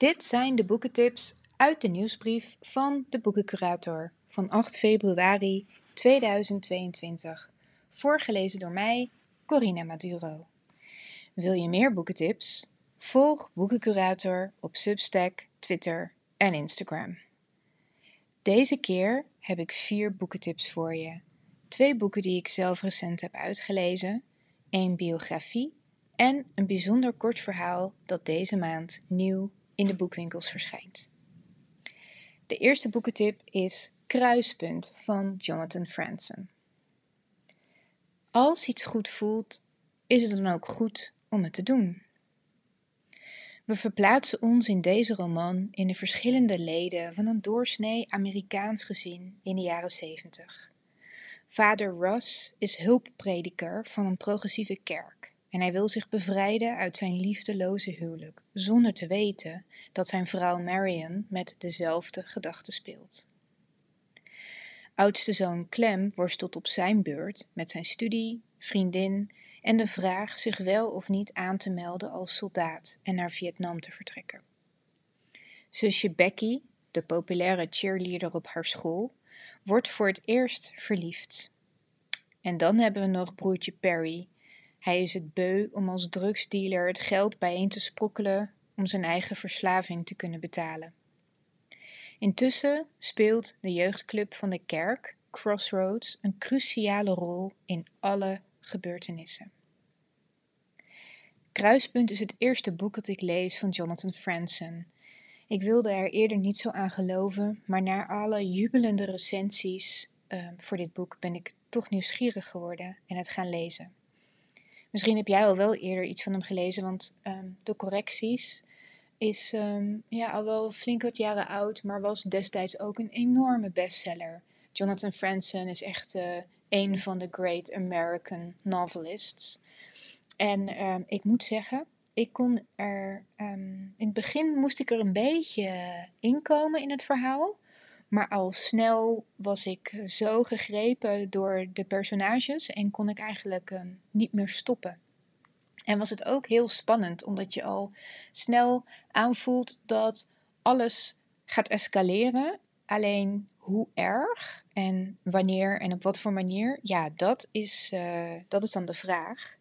Dit zijn de boekentips uit de nieuwsbrief van de boekencurator van 8 februari 2022. Voorgelezen door mij, Corina Maduro. Wil je meer boekentips? Volg Boekencurator op Substack, Twitter en Instagram. Deze keer heb ik vier boekentips voor je. Twee boeken die ik zelf recent heb uitgelezen, één biografie en een bijzonder kort verhaal dat deze maand nieuw in de boekwinkels verschijnt. De eerste boekentip is Kruispunt van Jonathan Franzen. Als iets goed voelt, is het dan ook goed om het te doen. We verplaatsen ons in deze roman in de verschillende leden van een doorsnee Amerikaans gezin in de jaren 70. Vader Russ is hulpprediker van een progressieve kerk en hij wil zich bevrijden uit zijn liefdeloze huwelijk, zonder te weten dat zijn vrouw Marion met dezelfde gedachten speelt. Oudste zoon Clem worstelt op zijn beurt met zijn studie, vriendin en de vraag zich wel of niet aan te melden als soldaat en naar Vietnam te vertrekken. Zusje Becky, de populaire cheerleader op haar school, wordt voor het eerst verliefd. En dan hebben we nog broertje Perry. Hij is het beu om als drugsdealer het geld bijeen te sprokkelen om zijn eigen verslaving te kunnen betalen. Intussen speelt de jeugdclub van de kerk, Crossroads, een cruciale rol in alle gebeurtenissen. Kruispunt is het eerste boek dat ik lees van Jonathan Franzen. Ik wilde er eerder niet zo aan geloven, maar na alle jubelende recensies uh, voor dit boek ben ik toch nieuwsgierig geworden en het gaan lezen. Misschien heb jij al wel eerder iets van hem gelezen, want um, de correcties is um, ja, al wel flink wat jaren oud, maar was destijds ook een enorme bestseller. Jonathan Franzen is echt uh, een van de great American novelists. En um, ik moet zeggen, ik kon er. In het begin moest ik er een beetje inkomen in het verhaal. Maar al snel was ik zo gegrepen door de personages en kon ik eigenlijk um, niet meer stoppen. En was het ook heel spannend, omdat je al snel aanvoelt dat alles gaat escaleren. Alleen hoe erg en wanneer en op wat voor manier, ja, dat is, uh, dat is dan de vraag.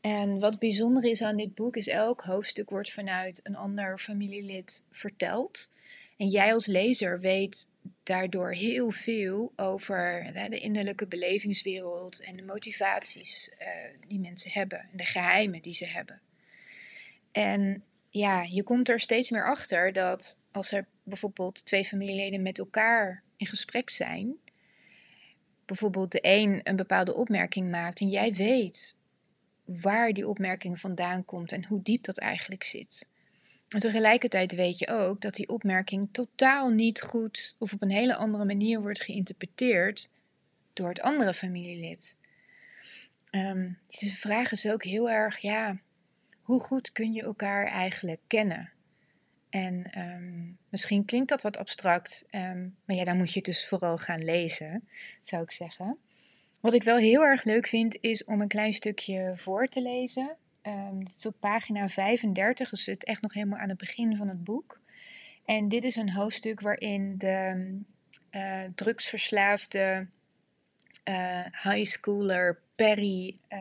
En wat bijzonder is aan dit boek is elk hoofdstuk wordt vanuit een ander familielid verteld. En jij als lezer weet daardoor heel veel over de innerlijke belevingswereld en de motivaties uh, die mensen hebben en de geheimen die ze hebben. En ja, je komt er steeds meer achter dat als er bijvoorbeeld twee familieleden met elkaar in gesprek zijn, bijvoorbeeld de een een bepaalde opmerking maakt en jij weet waar die opmerking vandaan komt en hoe diep dat eigenlijk zit. Tegelijkertijd weet je ook dat die opmerking totaal niet goed of op een hele andere manier wordt geïnterpreteerd door het andere familielid. Um, dus de vraag is ook heel erg, ja, hoe goed kun je elkaar eigenlijk kennen? En um, misschien klinkt dat wat abstract, um, maar ja, dan moet je het dus vooral gaan lezen, zou ik zeggen. Wat ik wel heel erg leuk vind, is om een klein stukje voor te lezen. Um, het is op pagina 35, dus het echt nog helemaal aan het begin van het boek. En dit is een hoofdstuk waarin de uh, drugsverslaafde uh, high schooler Perry uh,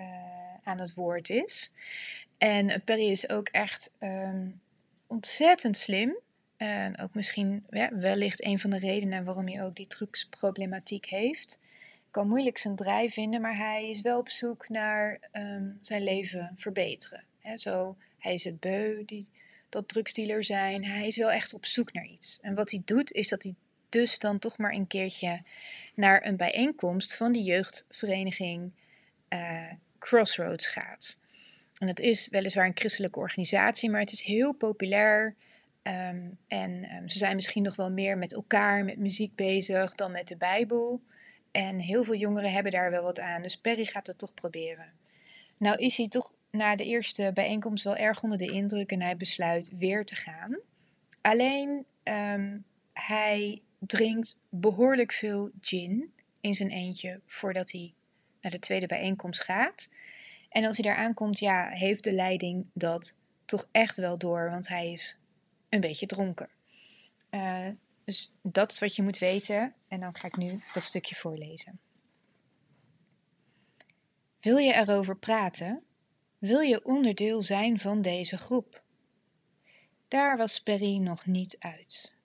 aan het woord is. En Perry is ook echt um, ontzettend slim. En ook misschien ja, wellicht een van de redenen waarom hij ook die drugsproblematiek heeft moeilijk zijn draai vinden, maar hij is wel op zoek naar um, zijn leven verbeteren. He, zo, hij is het beu, die, dat drugsdealer zijn. Hij is wel echt op zoek naar iets. En wat hij doet, is dat hij dus dan toch maar een keertje naar een bijeenkomst van die jeugdvereniging uh, Crossroads gaat. En het is weliswaar een christelijke organisatie, maar het is heel populair. Um, en um, ze zijn misschien nog wel meer met elkaar, met muziek bezig dan met de Bijbel. En heel veel jongeren hebben daar wel wat aan. Dus Perry gaat het toch proberen. Nou is hij toch na de eerste bijeenkomst wel erg onder de indruk en hij besluit weer te gaan. Alleen um, hij drinkt behoorlijk veel gin in zijn eentje voordat hij naar de tweede bijeenkomst gaat. En als hij daar aankomt, ja, heeft de leiding dat toch echt wel door, want hij is een beetje dronken. Uh, dus dat is wat je moet weten. En dan ga ik nu dat stukje voorlezen. Wil je erover praten? Wil je onderdeel zijn van deze groep? Daar was Perry nog niet uit.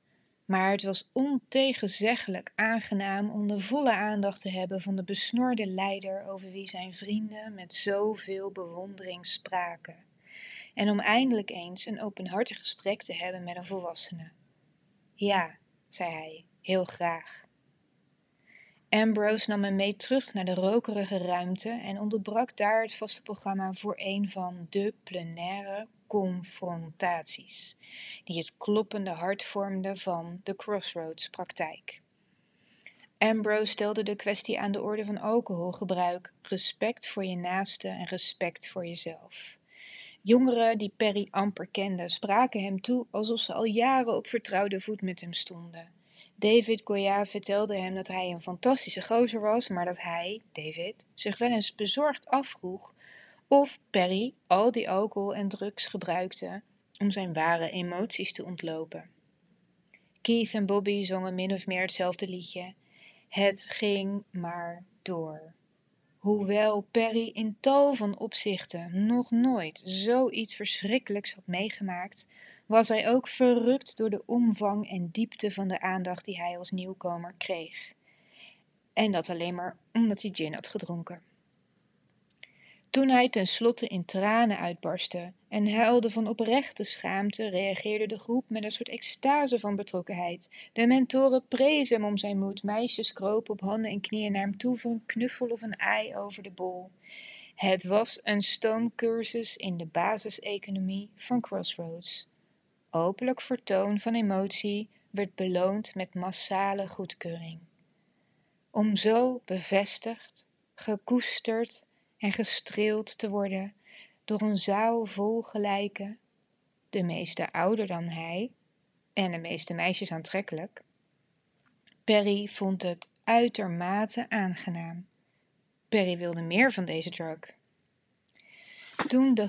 Maar het was ontegenzeggelijk aangenaam om de volle aandacht te hebben van de besnorde leider over wie zijn vrienden met zoveel bewondering spraken. En om eindelijk eens een openhartig gesprek te hebben met een volwassene. Ja, zei hij, heel graag. Ambrose nam hem mee terug naar de rokerige ruimte en onderbrak daar het vaste programma voor een van de plenaire confrontaties, die het kloppende hart vormden van de Crossroads praktijk. Ambrose stelde de kwestie aan de orde van alcoholgebruik, respect voor je naaste en respect voor jezelf. Jongeren die Perry amper kenden, spraken hem toe alsof ze al jaren op vertrouwde voet met hem stonden. David Goya vertelde hem dat hij een fantastische gozer was, maar dat hij, David, zich wel eens bezorgd afvroeg of Perry al die alcohol en drugs gebruikte om zijn ware emoties te ontlopen. Keith en Bobby zongen min of meer hetzelfde liedje. Het ging maar door. Hoewel Perry in tal van opzichten nog nooit zoiets verschrikkelijks had meegemaakt, was hij ook verrukt door de omvang en diepte van de aandacht die hij als nieuwkomer kreeg. En dat alleen maar omdat hij gin had gedronken. Toen hij tenslotte in tranen uitbarstte en huilde van oprechte schaamte, reageerde de groep met een soort extase van betrokkenheid. De mentoren prezen hem om zijn moed, meisjes kropen op handen en knieën naar hem toe voor een knuffel of een ei over de bol. Het was een stoomcursus in de basiseconomie van Crossroads. Openlijk vertoon van emotie werd beloond met massale goedkeuring. Om zo bevestigd, gekoesterd en gestreeld te worden door een zaal vol gelijken, de meeste ouder dan hij en de meeste meisjes aantrekkelijk. Perry vond het uitermate aangenaam. Perry wilde meer van deze drug. Toen de,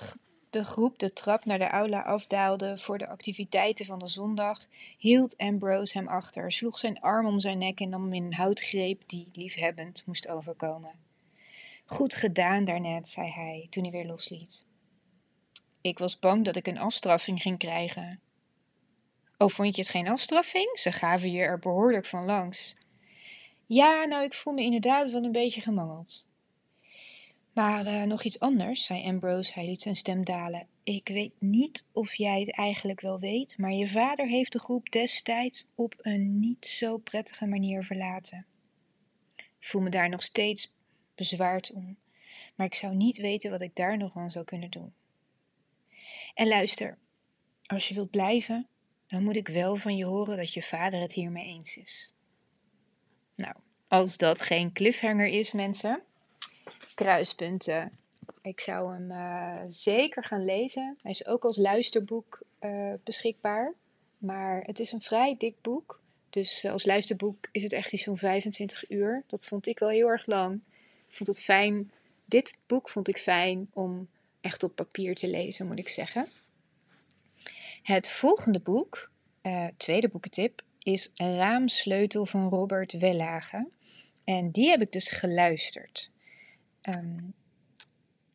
de groep de trap naar de aula afdaalde voor de activiteiten van de zondag, hield Ambrose hem achter, sloeg zijn arm om zijn nek en nam hem in een houtgreep die liefhebbend moest overkomen. Goed gedaan daarnet, zei hij toen hij weer losliet. Ik was bang dat ik een afstraffing ging krijgen. Oh, vond je het geen afstraffing? Ze gaven je er behoorlijk van langs. Ja, nou, ik voel me inderdaad wel een beetje gemangeld. Maar uh, nog iets anders, zei Ambrose. Hij liet zijn stem dalen. Ik weet niet of jij het eigenlijk wel weet, maar je vader heeft de groep destijds op een niet zo prettige manier verlaten. Ik voel me daar nog steeds bezwaard om, maar ik zou niet weten wat ik daar nog aan zou kunnen doen. En luister, als je wilt blijven, dan moet ik wel van je horen dat je vader het hiermee eens is. Nou, als dat geen cliffhanger is, mensen, kruispunten. Ik zou hem uh, zeker gaan lezen. Hij is ook als luisterboek uh, beschikbaar. Maar het is een vrij dik boek. Dus uh, als luisterboek is het echt iets van 25 uur. Dat vond ik wel heel erg lang vond het fijn. Dit boek vond ik fijn om echt op papier te lezen, moet ik zeggen. Het volgende boek, uh, tweede boekentip, is Raamsleutel van Robert Wellage. En die heb ik dus geluisterd. Um,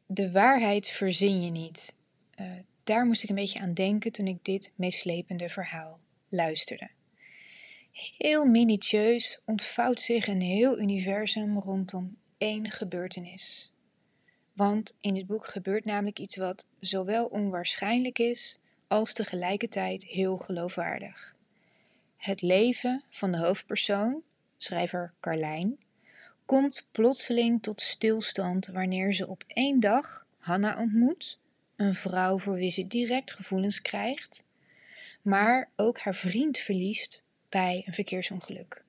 de waarheid verzin je niet. Uh, daar moest ik een beetje aan denken toen ik dit meeslepende verhaal luisterde. Heel minutieus ontvouwt zich een heel universum rondom één gebeurtenis. Want in dit boek gebeurt namelijk iets wat zowel onwaarschijnlijk is als tegelijkertijd heel geloofwaardig. Het leven van de hoofdpersoon, schrijver Carlijn, komt plotseling tot stilstand wanneer ze op één dag Hanna ontmoet, een vrouw voor wie ze direct gevoelens krijgt, maar ook haar vriend verliest bij een verkeersongeluk.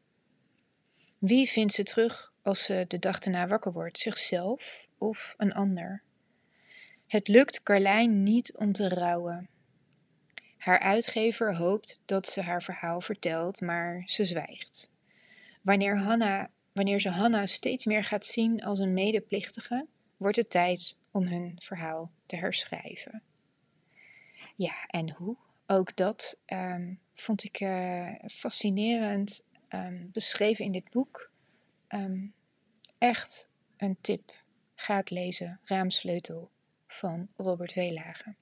Wie vindt ze terug als ze de dag erna wakker wordt, zichzelf of een ander. Het lukt Carlijn niet om te rouwen. Haar uitgever hoopt dat ze haar verhaal vertelt, maar ze zwijgt. Wanneer, Hanna, wanneer ze Hanna steeds meer gaat zien als een medeplichtige, wordt het tijd om hun verhaal te herschrijven. Ja, en hoe? ook dat ehm, vond ik uh, fascinerend um, beschreven in dit boek. Um, echt een tip. Ga het lezen. Raamsleutel van Robert Weelage.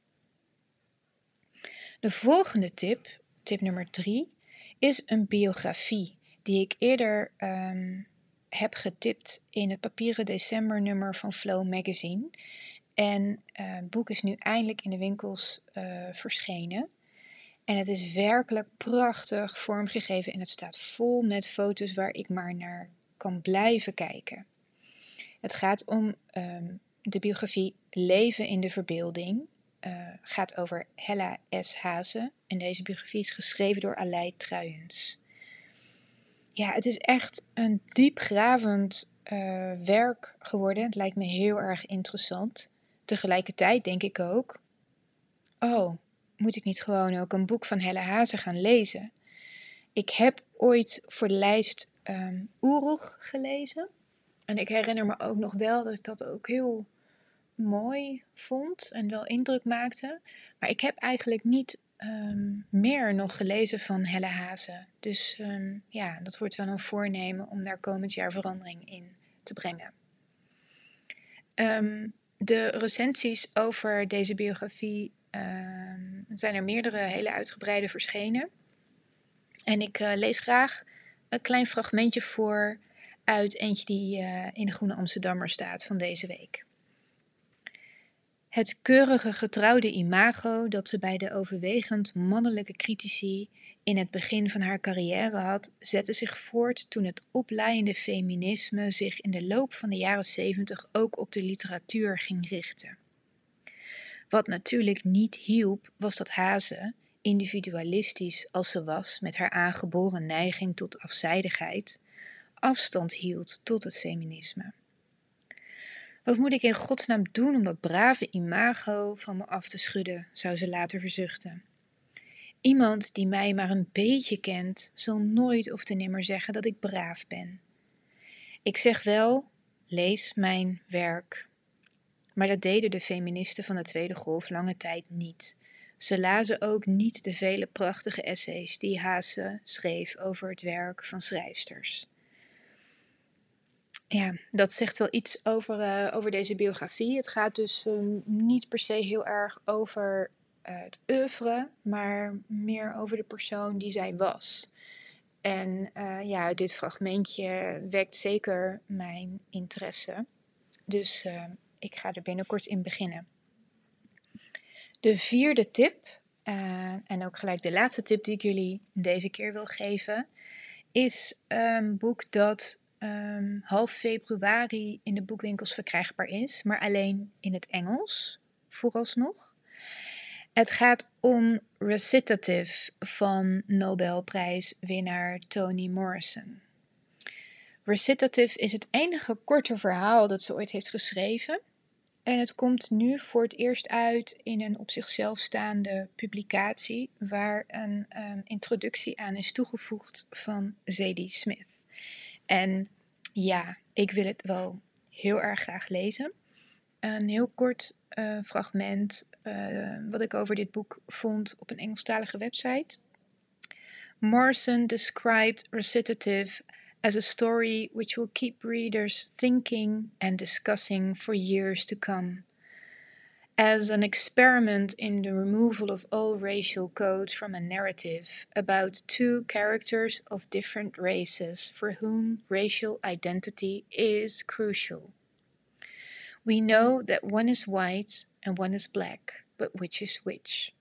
De volgende tip, tip nummer drie, is een biografie die ik eerder um, heb getipt in het papieren decembernummer van Flow Magazine. En uh, het boek is nu eindelijk in de winkels uh, verschenen. En het is werkelijk prachtig vormgegeven en het staat vol met foto's waar ik maar naar kan blijven kijken. Het gaat om um, de biografie Leven in de Verbeelding. Uh, gaat over Hella S. Hazen. En deze biografie is geschreven door Aleid Truijens. Ja, het is echt een diepgravend uh, werk geworden. Het lijkt me heel erg interessant. Tegelijkertijd denk ik ook: oh, moet ik niet gewoon ook een boek van Helle Hazen gaan lezen? Ik heb ooit voor de lijst um, gelezen. En ik herinner me ook nog wel dat ik dat ook heel mooi vond en wel indruk maakte. Maar ik heb eigenlijk niet um, meer nog gelezen van Helle Hazen. Dus um, ja, dat wordt wel een voornemen om daar komend jaar verandering in te brengen. De recensies over deze biografie zijn er meerdere hele uitgebreide verschenen. En ik uh, lees graag een klein fragmentje voor uit eentje die uh, in de Groene Amsterdammer staat van deze week. Het keurige getrouwde imago dat ze bij de overwegend mannelijke critici in het begin van haar carrière had, zette zich voort toen het opleiende feminisme zich in de loop van de jaren zeventig ook op de literatuur ging richten. Wat natuurlijk niet hielp, was dat Haze, individualistisch als ze was met haar aangeboren neiging tot afzijdigheid, afstand hield tot het feminisme. Wat moet ik in godsnaam doen om dat brave imago van me af te schudden, zou ze later verzuchten. Iemand die mij maar een beetje kent, zal nooit of te nimmer zeggen dat ik braaf ben. Ik zeg wel, lees mijn werk. Maar dat deden de feministen van de Tweede Golf lange tijd niet. Ze lazen ook niet de vele prachtige essays die Haase schreef over het werk van schrijfsters ja, dat zegt wel iets over, uh, over deze biografie. Het gaat dus um, niet per se heel erg over uh, het oeuvre, maar meer over de persoon die zij was. En uh, ja, dit fragmentje wekt zeker mijn interesse. Dus ik ga er binnenkort in beginnen. De vierde tip, en ook gelijk de laatste tip die ik jullie deze keer wil geven, is een boek dat um, half februari in de boekwinkels verkrijgbaar is, maar alleen in het Engels, vooralsnog. Het gaat om Recitative van Nobelprijswinnaar Toni Morrison. Recitative is het enige korte verhaal dat ze ooit heeft geschreven. En het komt nu voor het eerst uit in een op zichzelf staande publicatie, waar een um, introductie aan is toegevoegd van Zadie Smith. En ja, ik wil het wel heel erg graag lezen. Een heel kort uh, fragment uh, wat ik over dit boek vond op een Engelstalige website. Morrison described recitative as a story which will keep readers thinking and discussing for years to come as an experiment in the removal of all racial codes from a narrative about two characters of different races for whom racial identity is crucial. We know that one is white and one is black, but which is which?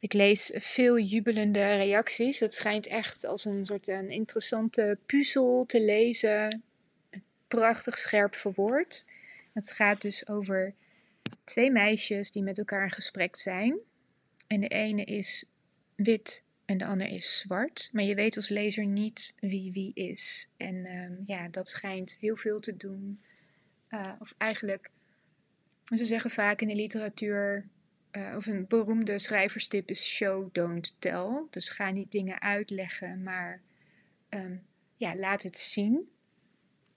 Ik lees veel jubelende reacties. Het schijnt echt als een soort een interessante puzzel te lezen. Prachtig scherp verwoord. Het gaat dus over twee meisjes die met elkaar in gesprek zijn. En de ene is wit en de ander is zwart. Maar je weet als lezer niet wie wie is. En ehm, ja, dat schijnt heel veel te doen. Uh, of eigenlijk, ze zeggen vaak in de literatuur, uh, of een beroemde schrijverstip is show, don't tell. Dus ga niet dingen uitleggen, maar um, ja, laat het zien.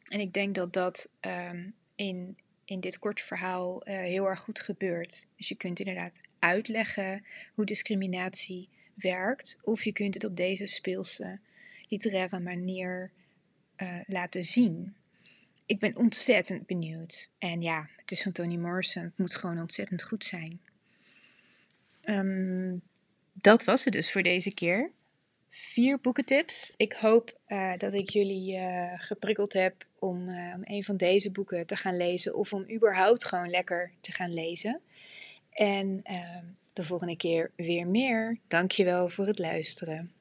En ik denk dat dat um, in in dit korte verhaal uh, heel erg goed gebeurt. Dus je kunt inderdaad uitleggen hoe discriminatie werkt, of je kunt het op deze speelse literaire manier uh, laten zien. Ik ben ontzettend benieuwd. En ja, het is van Toni Morrison. Het moet gewoon ontzettend goed zijn. Um, dat was het dus voor deze keer. Vier boekentips. Ik hoop uh, dat ik jullie uh, geprikkeld heb om, uh, om een van deze boeken te gaan lezen. Of om überhaupt gewoon lekker te gaan lezen. En ehm, de volgende keer weer meer. Dankjewel voor het luisteren.